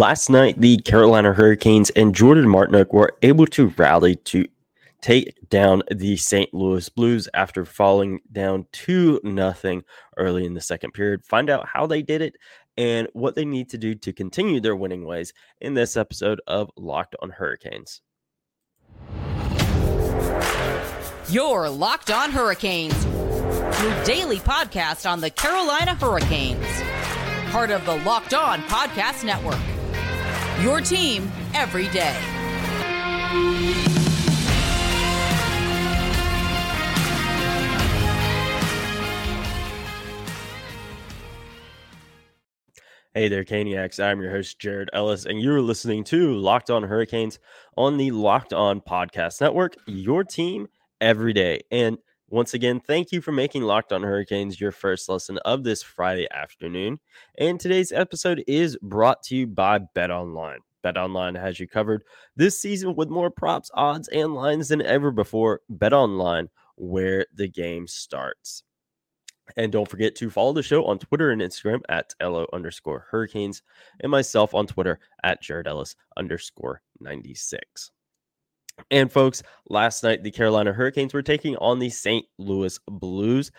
Last night, the Carolina Hurricanes and Jordan Martinook were able to rally to take down the St. Louis Blues after falling down 2 nothing early in the second period. Find out how they did it and what they need to do to continue their winning ways in this episode of Locked on Hurricanes. Your Locked on Hurricanes, your daily podcast on the Carolina Hurricanes, part of the Locked on Podcast Network. Your team every day. Hey there, Caniacs. I'm your host, Jared Ellis, and you're listening to Locked On Hurricanes on the Locked On Podcast Network, your team every day. And once again, thank you for making Locked On Hurricanes your first lesson of this Friday afternoon. And today's episode is brought to you by Bet Online. Bet Online has you covered this season with more props, odds, and lines than ever before. Bet Online, where the game starts. And don't forget to follow the show on Twitter and Instagram at LO underscore hurricanes and myself on Twitter at Jared Ellis underscore 96. And folks, last night the Carolina Hurricanes were taking on the St. Louis Blues.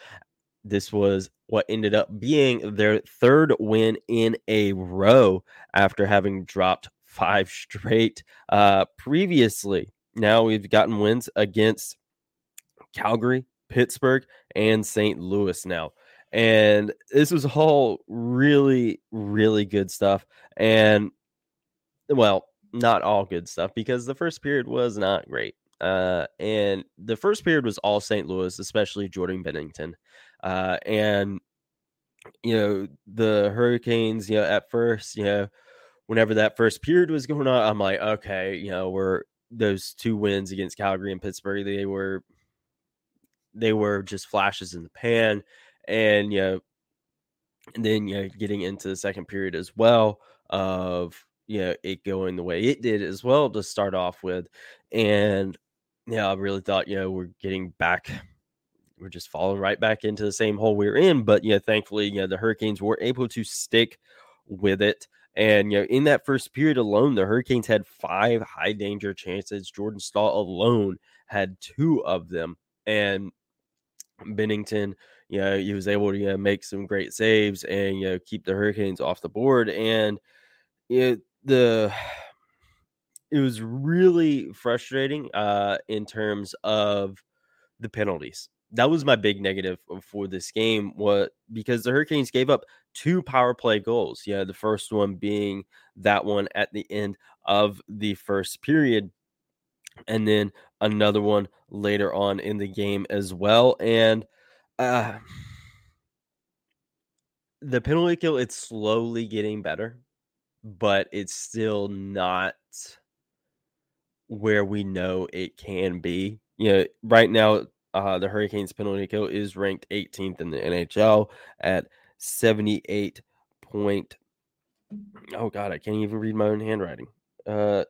This was what ended up being their third win in a row after having dropped five straight uh, previously. Now we've gotten wins against Calgary, Pittsburgh, and St. Louis now. And this was all really, really good stuff. And well, not all good stuff because the first period was not great. Uh, and the first period was all St. Louis, especially Jordan Binnington. Uh, and, you know, the Hurricanes, you know, at first, you know, whenever that first period was going on, I'm like, okay, you know, we're those two wins against Calgary and Pittsburgh, they were they were just flashes in the pan. And you know, and then you know, getting into the second period as well of you know it going the way it did as well to start off with and yeah i really thought you know we're getting back we're just falling right back into the same hole we are in but you know thankfully you know the hurricanes were able to stick with it and you know in that first period alone the hurricanes had five high danger chances. Jordan staal alone had two of them and Binnington, you know he was able to you know, make some great saves and you know keep the hurricanes off the board and you know, the it was really frustrating uh in terms of the penalties. That was my big negative for this game what because the Hurricanes gave up two power play goals. Yeah, the first one being that one at the end of the first period and then another one later on in the game as well and uh the penalty kill it's slowly getting better but it's still not where we know it can be. You know, right now, uh, the Hurricanes penalty kill is ranked 18th in the NHL at 78 point. Oh God, I can't even read my own handwriting. Uh,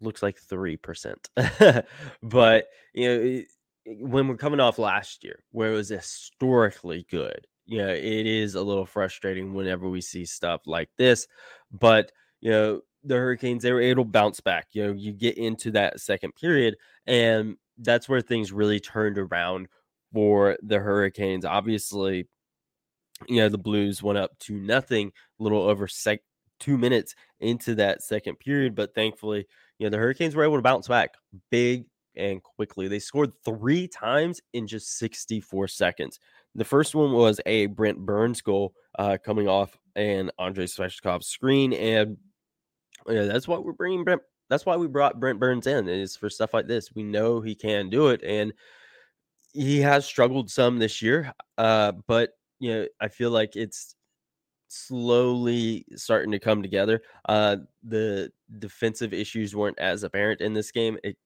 looks like three percent. but you know, when we're coming off last year, where it was historically good, yeah, it is a little frustrating whenever we see stuff like this. But, you know, the Hurricanes, they were able to bounce back. You know, you get into that second period, and that's where things really turned around for the Hurricanes. Obviously, you know, the Blues went up to nothing a little over sec- two minutes into that second period. But thankfully, you know, the Hurricanes were able to bounce back big and quickly. They scored three times in just 64 seconds. The first one was a Brent Burns goal uh, coming off an Andrei Svechnikov's screen, and yeah, that's what we're bringing Brent. That's why we brought Brent Burns in is for stuff like this. We know he can do it, and he has struggled some this year. Uh, but you know, I feel like it's slowly starting to come together. Uh, the defensive issues weren't as apparent in this game. It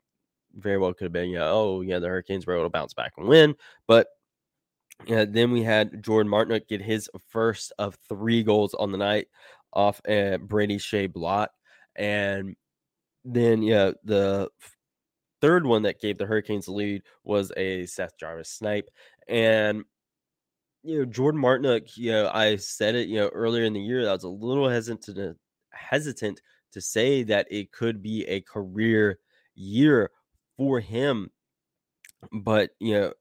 very well could have been, yeah, oh yeah, the Hurricanes were able to bounce back and win, but uh, then we had Jordan Martinook get his first of three goals on the night off uh, Brady Skjei Blot. And then, yeah, the third one that gave the Hurricanes the lead was a Seth Jarvis snipe. And you know, Jordan Martinook, you know, I said it, you know, earlier in the year, I was a little hesitant to, hesitant to say that it could be a career year for him. But, you know,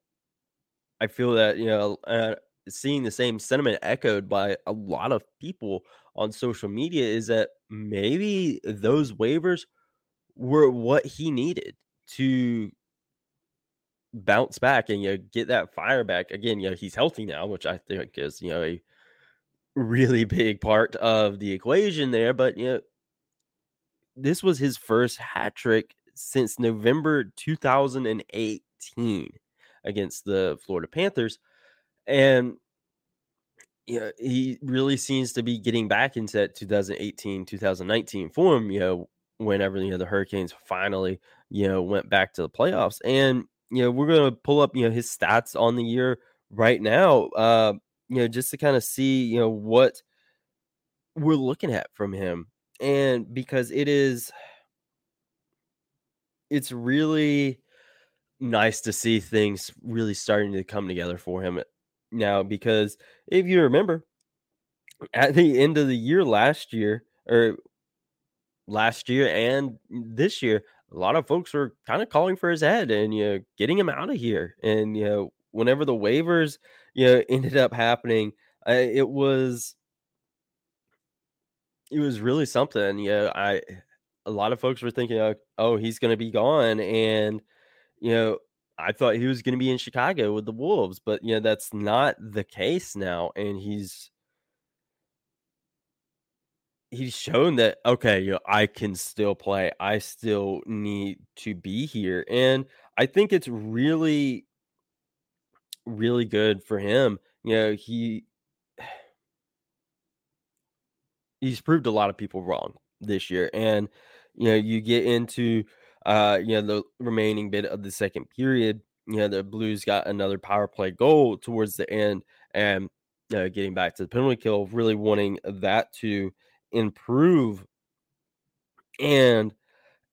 I feel that, you know, uh, seeing the same sentiment echoed by a lot of people on social media is that maybe those waivers were what he needed to bounce back and you know, get that fire back again. You know, he's healthy now, which I think is you know a really big part of the equation there. But you know, this was his first hat trick since November 2018 against the Florida Panthers, and you know, he really seems to be getting back into that 2018 2019 form. You know, whenever you know the Hurricanes finally you know went back to the playoffs and you know, we're to pull up, you know, his stats on the year right now, uh, you know, just to kind of see, you know, what we're looking at from him. And because it is, it's really nice to see things really starting to come together for him now. Because if you remember, at the end of the year last year, or last year and this year, a lot of folks were kind of calling for his head and you know getting him out of here. And you know, whenever the waivers you know ended up happening, uh, it was it was really something. You know, I a lot of folks were thinking, oh, he's going to be gone, and you know, I thought he was going to be in Chicago with the Wolves, but you know that's not the case now, and he's he's shown that okay, you know, I can still play. I still need to be here. And I think it's really really good for him. You know, he he's proved a lot of people wrong this year. And you know, you get into uh, you know, the remaining bit of the second period, you know, the Blues got another power play goal towards the end and uh, getting back to the penalty kill, really wanting that to improve. And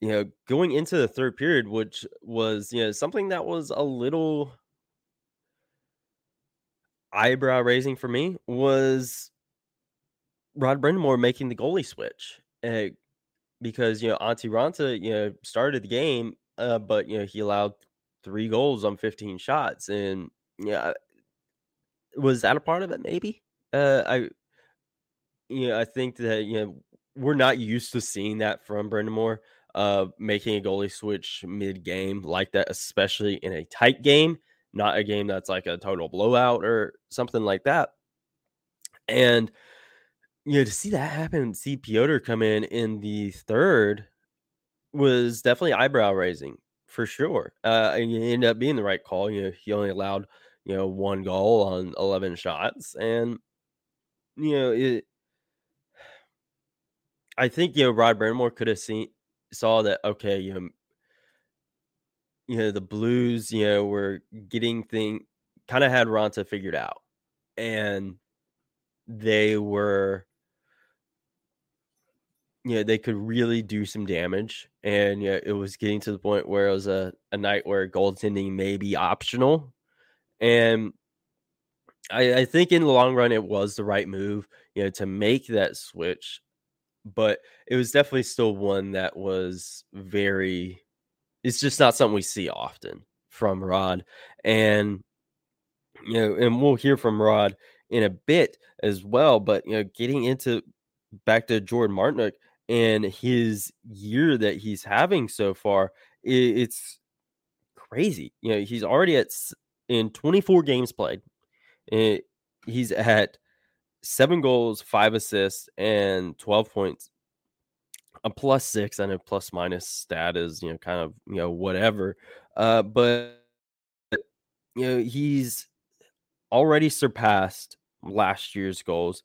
you know, going into the third period, which was you know something that was a little eyebrow raising for me, was Rod Brind'Amour making the goalie switch. Because you know Antti Raanta, you know, started the game, uh, but you know he allowed three goals on 15 shots, and yeah, was that a part of it? Maybe. Uh, I you know, I think that you know we're not used to seeing that from Brind'Amour, uh, making a goalie switch mid game like that, especially in a tight game, not a game that's like a total blowout or something like that. And you know, to see that happen, see Pyotr come in in the third was definitely eyebrow raising for sure. Uh, and it ended up being the right call. You know, he only allowed you know one goal on eleven shots, and you know it I think you know Rod Brind'Amour could have seen saw that okay, you know, you know the Blues, you know, were getting thing kind of had Raanta figured out, and they were, know, they could really do some damage, and yeah, it was getting to the point where it was a, a night where goaltending may be optional, and I, I think in the long run it was the right move, you know, to make that switch but it was definitely still one that was very it's just not something we see often from Rod. And you know, and we'll hear from Rod in a bit as well, but you know, getting into back to Jordan Martinook and his year that he's having so far, it's crazy. You know, he's already at in 24 games played. Eh, he's at seven goals, five assists, and 12 points. A plus six and a plus minus stat is, you know, kind of, you know, whatever. Uh, but, you know, he's already surpassed last year's goals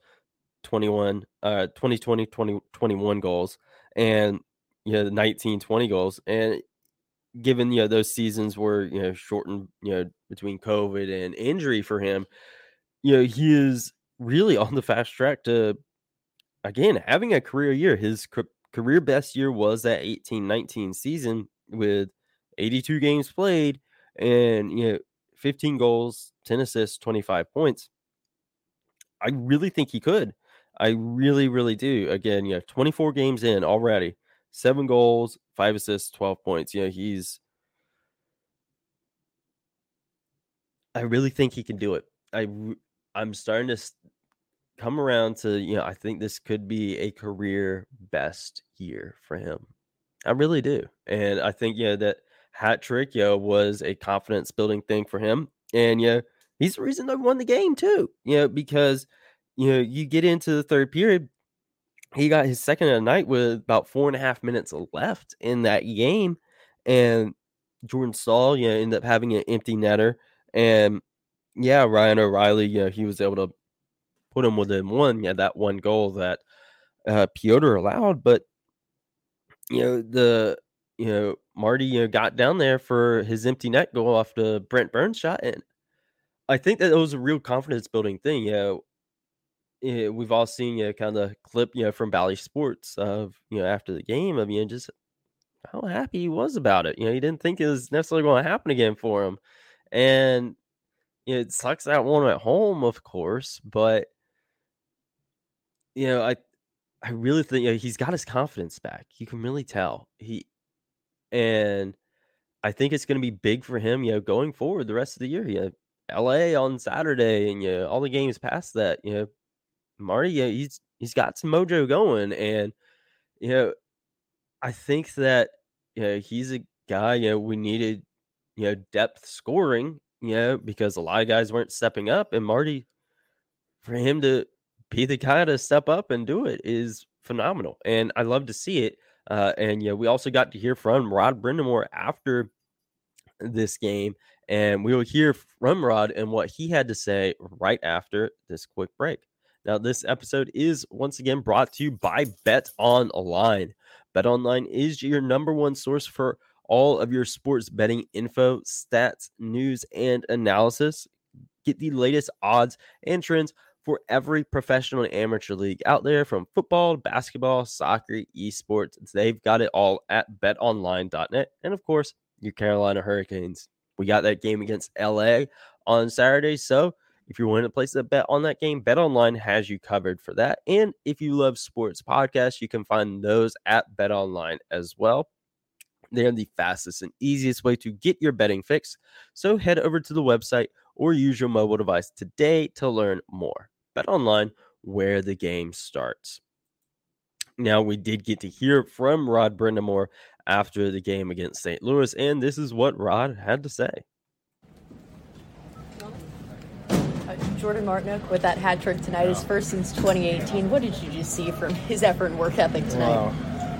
21, uh, 2020, 20, 21 goals, and, you know, 19, 20 goals. And given, you know, those seasons were, you know, shortened, you know, between COVID and injury for him, you know, he is really on the fast track to again having a career year. His career best year was that 18 19 season with 82 games played and you know 15 goals, 10 assists, 25 points. I really think he could. I really, really do. Again, you know, 24 games in already, seven goals, five assists, 12 points. You know, he's. I really think he can do it. I, I'm starting to come around to, you know, I think this could be a career best year for him. I really do. And I think, you know, that hat trick, you know, was a confidence building thing for him. And, you know, he's the reason they won the game too, you know, because you know, you get into the third period, he got his second of the night with about four and a half minutes left in that game. And Jordan Staal, you know, ended up having an empty netter. And yeah, Ryan O'Reilly, you know, he was able to put him within one. Yeah, that one goal that uh, Pyotr allowed. But, you know, the, you know, Marty, you know, got down there for his empty net goal off the Brent Burns shot. And I think that it was a real confidence building thing. You know, we've all seen you know, kind of clip you know from Bally Sports of you know after the game of you just how happy he was about it. You know, he didn't think it was necessarily going to happen again for him, and you know, it sucks that one at home, of course, but you know, I I really think you know, he's got his confidence back. You can really tell he, and I think it's going to be big for him. You know, going forward the rest of the year. You L.A. on Saturday, and you know, all the games past that. You know Marty, yeah, he's he's got some mojo going, and you know, I think that you know he's a guy. You know, we needed you know depth scoring. You know, because a lot of guys weren't stepping up, and Marty, for him to be the guy to step up and do it is phenomenal, and I love to see it. Uh, and yeah, we also got to hear from Rod Brind'Amour after this game, and we will hear from Rod and what he had to say right after this quick break. Now, this episode is once again brought to you by Bet Online. Bet Online is your number one source for all of your sports betting info, stats, news, and analysis. Get the latest odds and trends for every professional and amateur league out there from football, basketball, soccer, esports. They've got it all at betonline.net. And of course, your Carolina Hurricanes. We got that game against LA on Saturday. So if you're wanting to place a bet on that game, Bet Online has you covered for that. And if you love sports podcasts, you can find those at Bet Online as well. They're the fastest and easiest way to get your betting fix. So head over to the website or use your mobile device today to learn more. Bet Online, where the game starts. Now, we did get to hear from Rod Brind'Amour after the game against St. Louis, and this is what Rod had to say. Jordan Martinook with that hat trick tonight, his first since 2018. What did you just see from his effort and work ethic tonight? Wow.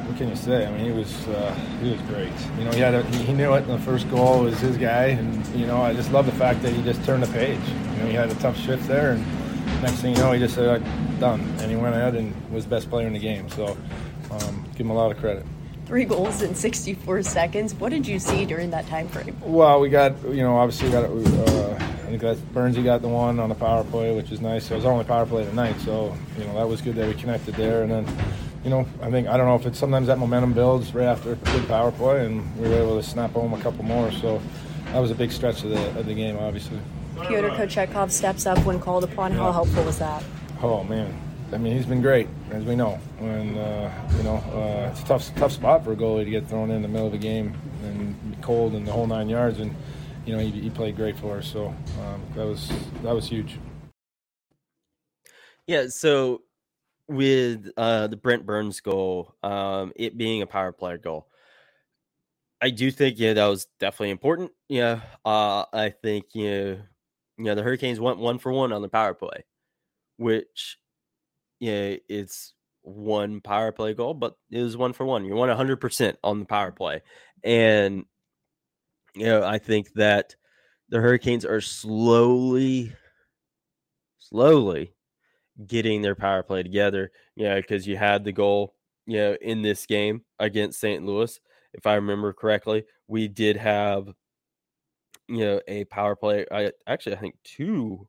What can you say? I mean, he was uh, he was great. You know, he had a, he knew it. The first goal was his guy, and you know, I just love the fact that he just turned the page. You know, he had a tough shift there, and next thing you know, he just said, "Done," and he went ahead and was best player in the game. So, um, give him a lot of credit three goals in 64 seconds. What did you see during that time frame? Well, we got, you know, obviously got, uh, I think that's Burnsy got the one on the power play, which is nice. it was only power play tonight, so, you know, that was good that we connected there. And then, you know, I think, I don't know if it's sometimes that momentum builds right after a good power play, and we were able to snap home a couple more. So that was a big stretch of the, of the game, obviously. Pyotr Kochetkov steps up when called upon. How helpful was that? Oh, man I mean, he's been great, as we know. And, uh, you know, uh, it's a tough, tough spot for a goalie to get thrown in the middle of the game and cold and the whole nine yards. And, you know, he, he played great for us. So um, that was that was huge. Yeah. So with uh, the Brent Burns goal, um, it being a power play goal, I do think yeah that was definitely important. Yeah. Uh, I think you know, you know the Hurricanes went one for one on the power play, which yeah, it's one power play goal, but it was one for one. You won 100% on the power play. And, you know, I think that the Hurricanes are slowly, slowly getting their power play together. You know, because you had the goal, you know, in this game against St. Louis. If I remember correctly, we did have, you know, a power play. I actually, I think two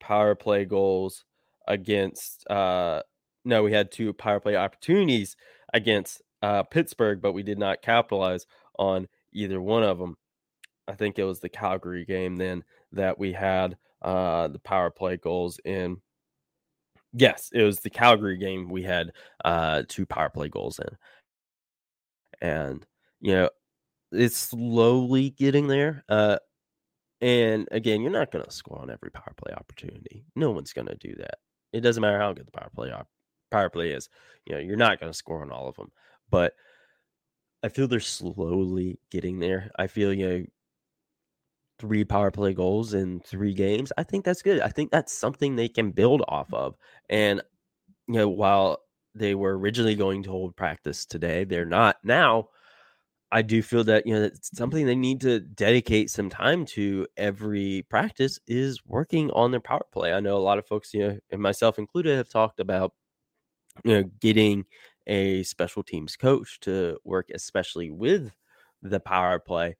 power play goals against uh no, we had two power play opportunities against uh Pittsburgh, but we did not capitalize on either one of them. I think it was the Calgary game then that we had uh the power play goals in. Yes, it was the Calgary game. We had uh, two power play goals in, and you know it's slowly getting there. Uh, and again, you're not going to score on every power play opportunity. No one's going to do that. It doesn't matter how good the power play op- power play is. You know, you're not going to score on all of them. But I feel they're slowly getting there. I feel you know three power play goals in three games. I think that's good. I think that's something they can build off mm-hmm. of. And you know, while they were originally going to hold practice today, they're not now. I do feel that you know it's mm-hmm. something they need to dedicate some time to every practice is working on their power play. I know a lot of folks, you know, and myself included, have talked about you know getting a special teams coach to work especially with the power play.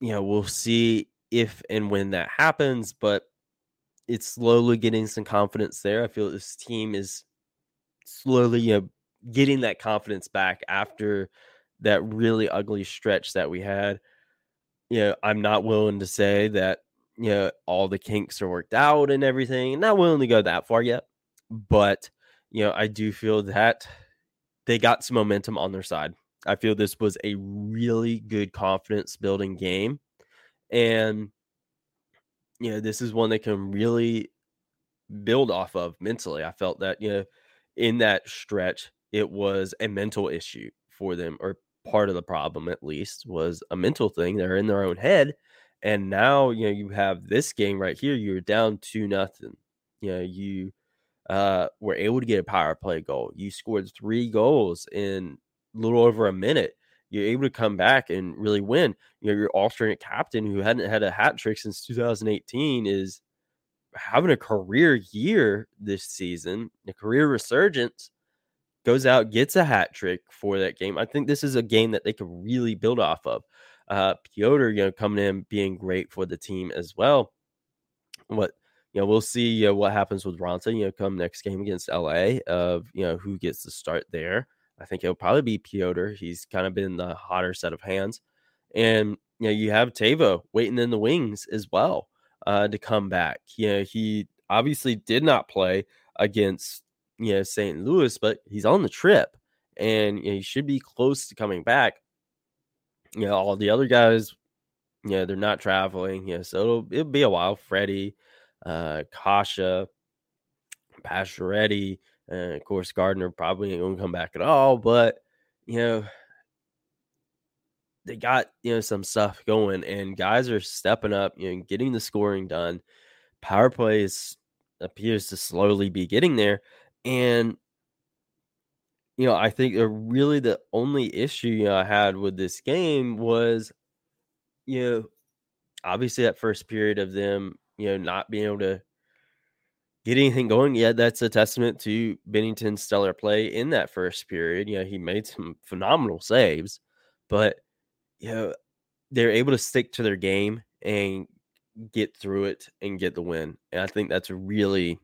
You know, we'll see if and when that happens, but it's slowly getting some confidence there. I feel this team is slowly, you know, getting that confidence back after that really ugly stretch that we had. You know, I'm not willing to say that, you know, all the kinks are worked out and everything. Not willing to go that far yet. But, you know, I do feel that they got some momentum on their side. I feel this was a really good confidence building game. And, you know, this is one they can really build off of mentally. I felt that, you know, in that stretch, it was a mental issue for them, or part of the problem at least was a mental thing. They're in their own head. And now, you know, you have this game right here. You're down to nothing. You know, you uh were able to get a power play goal. You scored three goals in a little over a minute. You're able to come back and really win. You know, your alternate captain who hadn't had a hat trick since 2018 is having a career year this season, a career resurgence goes out, gets a hat trick for that game. I think this is a game that they could really build off of. Uh, Pyotr, you know, coming in being great for the team as well. What you know, we'll see uh, what happens with Raanta. You know, come next game against LA of you know who gets to start there. I think it'll probably be Pyotr. He's kind of been the hotter set of hands, and you know you have Teuvo waiting in the wings as well uh, to come back. You know, he obviously did not play against you know St. Louis, but he's on the trip and you know, he should be close to coming back. You know, all the other guys, you know, they're not traveling. You know, so it'll it'll be a while. Freddie, uh, Kase, Pacioretty, and of course Gardiner probably ain't gonna come back at all. But you know, they got you know some stuff going, and guys are stepping up. You know, getting the scoring done. Power plays appears to slowly be getting there. And you know, I think really the only issue you know, I had with this game was, you know, obviously that first period of them, you know, not being able to get anything going. Yeah, that's a testament to Binnington's stellar play in that first period. You know, he made some phenomenal saves, but you know, they're able to stick to their game and get through it and get the win. And I think that's really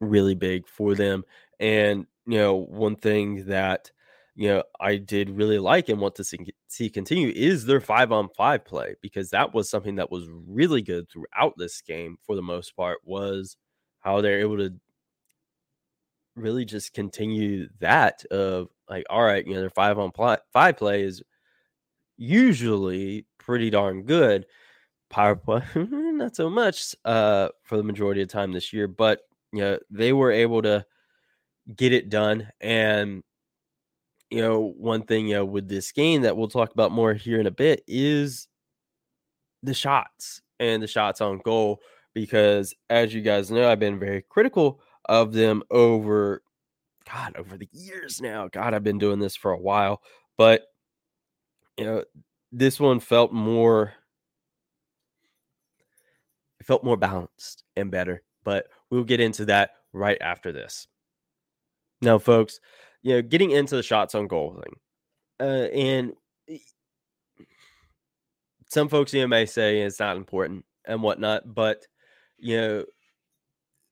really big for them. And, you know, one thing that, you know, I did really like and want to see, see continue is their five on five play because that was something that was really good throughout this game for the most part was how they're able to really just continue that of like, all right, you know, their five on pl- five play is usually pretty darn good. Power play, not so much uh, for the majority of time this year, but you know, they were able to get it done. And, you know, one thing, you know, with this game that we'll talk about more here in a bit is the shots and the shots on goal. Because as you guys know, I've been very critical of them over, God, over the years now. God, I've been doing this for a while. But, you know, this one felt more, it felt more balanced and better. But We'll get into that right after this. Now, folks, you know, getting into the shots on goal thing, uh, and some folks you may say it's not important and whatnot, but you know,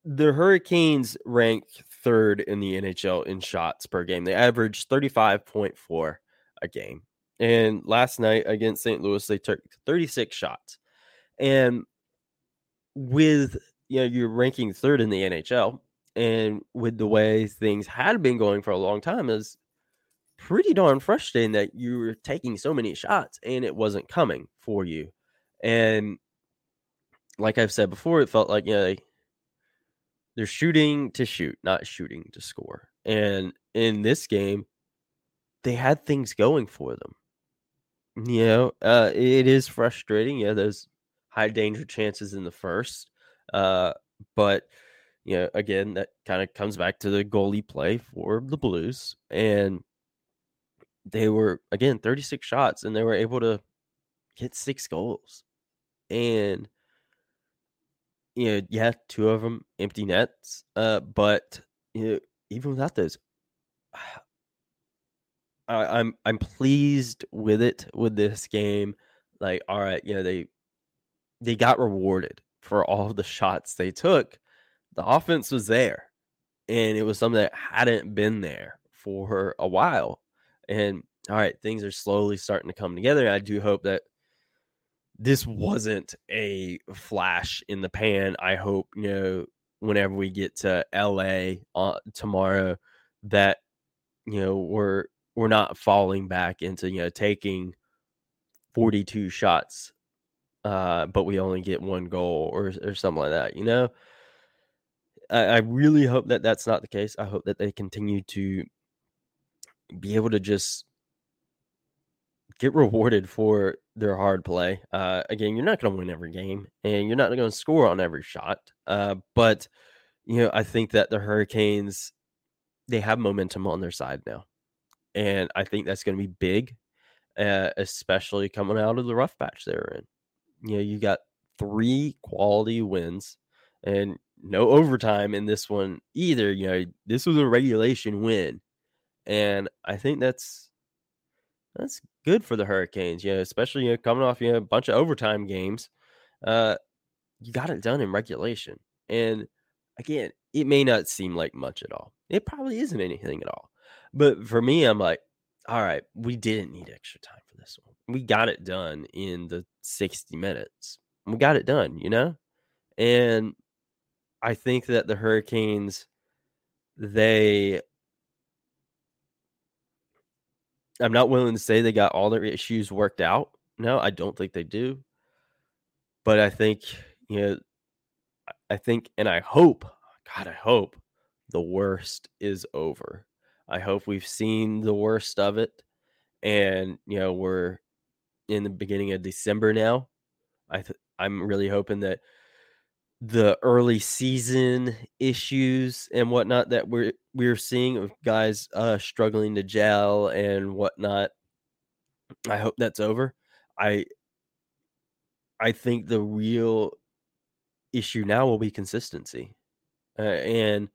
the Hurricanes rank third in the NHL in shots per game. They average 35.4 a game. And last night against St. Louis, they took 36 shots. And with you know, you're ranking third in the NHL. And with the way things had been going for a long time, is pretty darn frustrating that you were taking so many shots and it wasn't coming for you. And like I've said before, it felt like you know they, they're shooting to shoot, not shooting to score. And in this game, they had things going for them. You know, uh, it is frustrating. Yeah, those high danger chances in the first, uh, but you know, again, that kind of comes back to the goalie play for the Blues, and they were again 36 shots, and they were able to hit six goals, and you know, yeah, two of them empty nets, uh, but you know, even without those, I, I'm I'm pleased with it with this game. Like, all right, you know, they they got rewarded for all the shots they took. The offense was there, and it was something that hadn't been there for a while. And all right, things are slowly starting to come together. I do hope that this wasn't a flash in the pan. I hope, you know, whenever we get to LA uh, tomorrow, that, you know, we're we're not falling back into you know taking 42 shots uh but we only get one goal or or something like that you know I, I really hope that that's not the case i hope that they continue to be able to just get rewarded for their hard play uh again you're not going to win every game and you're not going to score on every shot uh but you know i think that the hurricanes they have momentum on their side now and I think that's going to be big, uh, especially coming out of the rough patch they're in. You know, you got three quality wins and no overtime in this one either. You know, this was a regulation win, and I think that's that's good for the Hurricanes. You know, especially you know, coming off you know a bunch of overtime games. Uh, you got it done in regulation, and again, it may not seem like much at all. It probably isn't anything at all. But for me, I'm like, all right, we didn't need extra time for this one. We got it done in the 60 minutes. We got it done, you know? And I think that the Hurricanes, they, I'm not willing to say they got all their issues worked out. No, I don't think they do. But I think, you know, I think and I hope, God, I hope the worst is over. I hope we've seen the worst of it. And, you know, we're in the beginning of December now. I th- I'm really hoping that the early season issues and whatnot that we're we're seeing of guys uh struggling to gel and whatnot. I hope that's over. I I think the real issue now will be consistency. Uh, and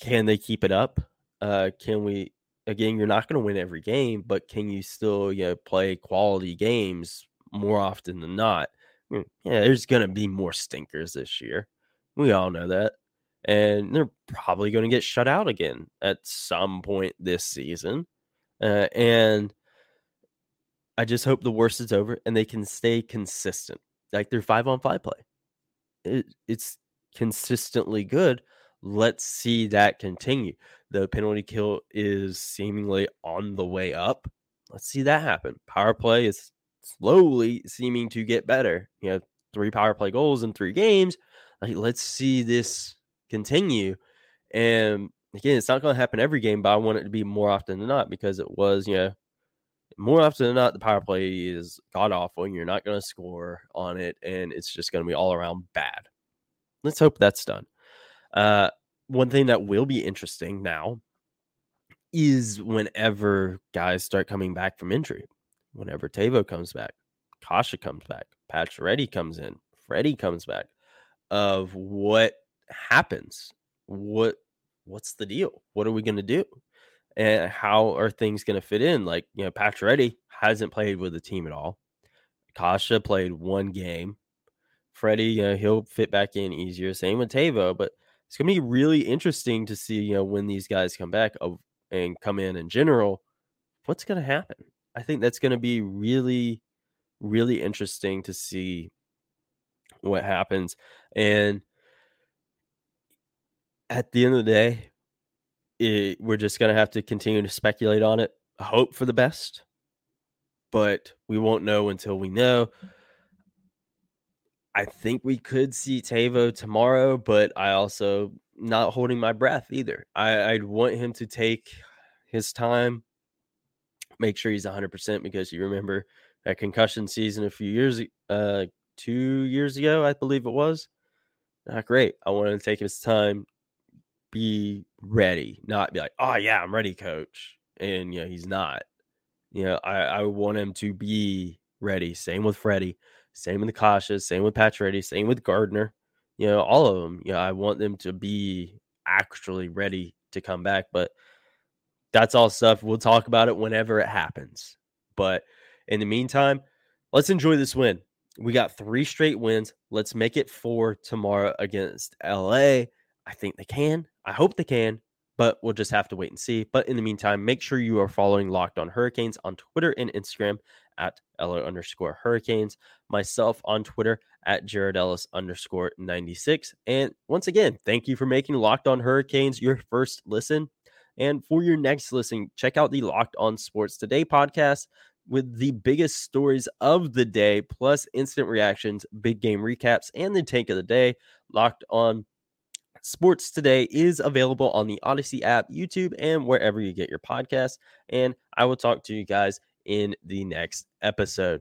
can they keep it up? uh, can we again? You're not going to win every game, but can you still you know play quality games more often than not? Hmm, yeah, there's going to be more stinkers this year. We all know that. And they're probably going to get shut out again at some point this season. Uh, and I just hope the worst is over and they can stay consistent. Like their five on five play. It, it's consistently good. Let's see that continue. The penalty kill is seemingly on the way up. Let's see that happen. Power play is slowly seeming to get better. You know, three power play goals in three games. Like, let's see this continue. And again, it's not going to happen every game, but I want it to be more often than not because it was, you know, more often than not, the power play is god awful you're not going to score on it. And it's just going to be all around bad. Let's hope that's done. Uh, one thing that will be interesting now is whenever guys start coming back from injury, whenever Teuvo comes back, Kase comes back, Pacioretty comes in, Freddie comes back, of what happens, what what's the deal, what are we to do, and how are things to fit in? Like you know, Pacioretty hasn't played with the team at all. Kase played one game. Freddie, you know, he'll fit back in easier. Same with Teuvo, but it's to be really interesting to see, you know, when these guys come back and come in in general, what's to happen. I think that's going to be really, really interesting to see what happens. And at the end of the day, it, we're just going to have to continue to speculate on it, hope for the best, but we won't know until we know. I think we could see Teuvo tomorrow, but I also not holding my breath either. I, I'd want him to take his time, make sure he's 100% because you remember that concussion season a few years, uh, two years ago, I believe it was. Not great. I want to take his time, be ready, not be like, oh yeah, I'm ready, coach. And you know, he's not. You know, I, I want him to be ready. Same with Freddie, same with the Kases, same with Pacioretty, same with Gardiner. You know, all of them. You know, I want them to be actually ready to come back. But that's all stuff. We'll talk about it whenever it happens. But in the meantime, let's enjoy this win. We got three straight wins. Let's make it four tomorrow against LA. I think they can. I hope they can, but we'll just have to wait and see. But in the meantime, make sure you are following Locked On Hurricanes on Twitter and Instagram at LO underscore Hurricanes. Myself on Twitter at Jared Ellis underscore 96. And once again, thank you for making Locked On Hurricanes your first listen. And for your next listen, check out the Locked On Sports Today podcast with the biggest stories of the day, plus instant reactions, big game recaps, and the take of the day. Locked On Sports Today is available on the Audacy app, YouTube, and wherever you get your podcasts. And I will talk to you guys in the next episode.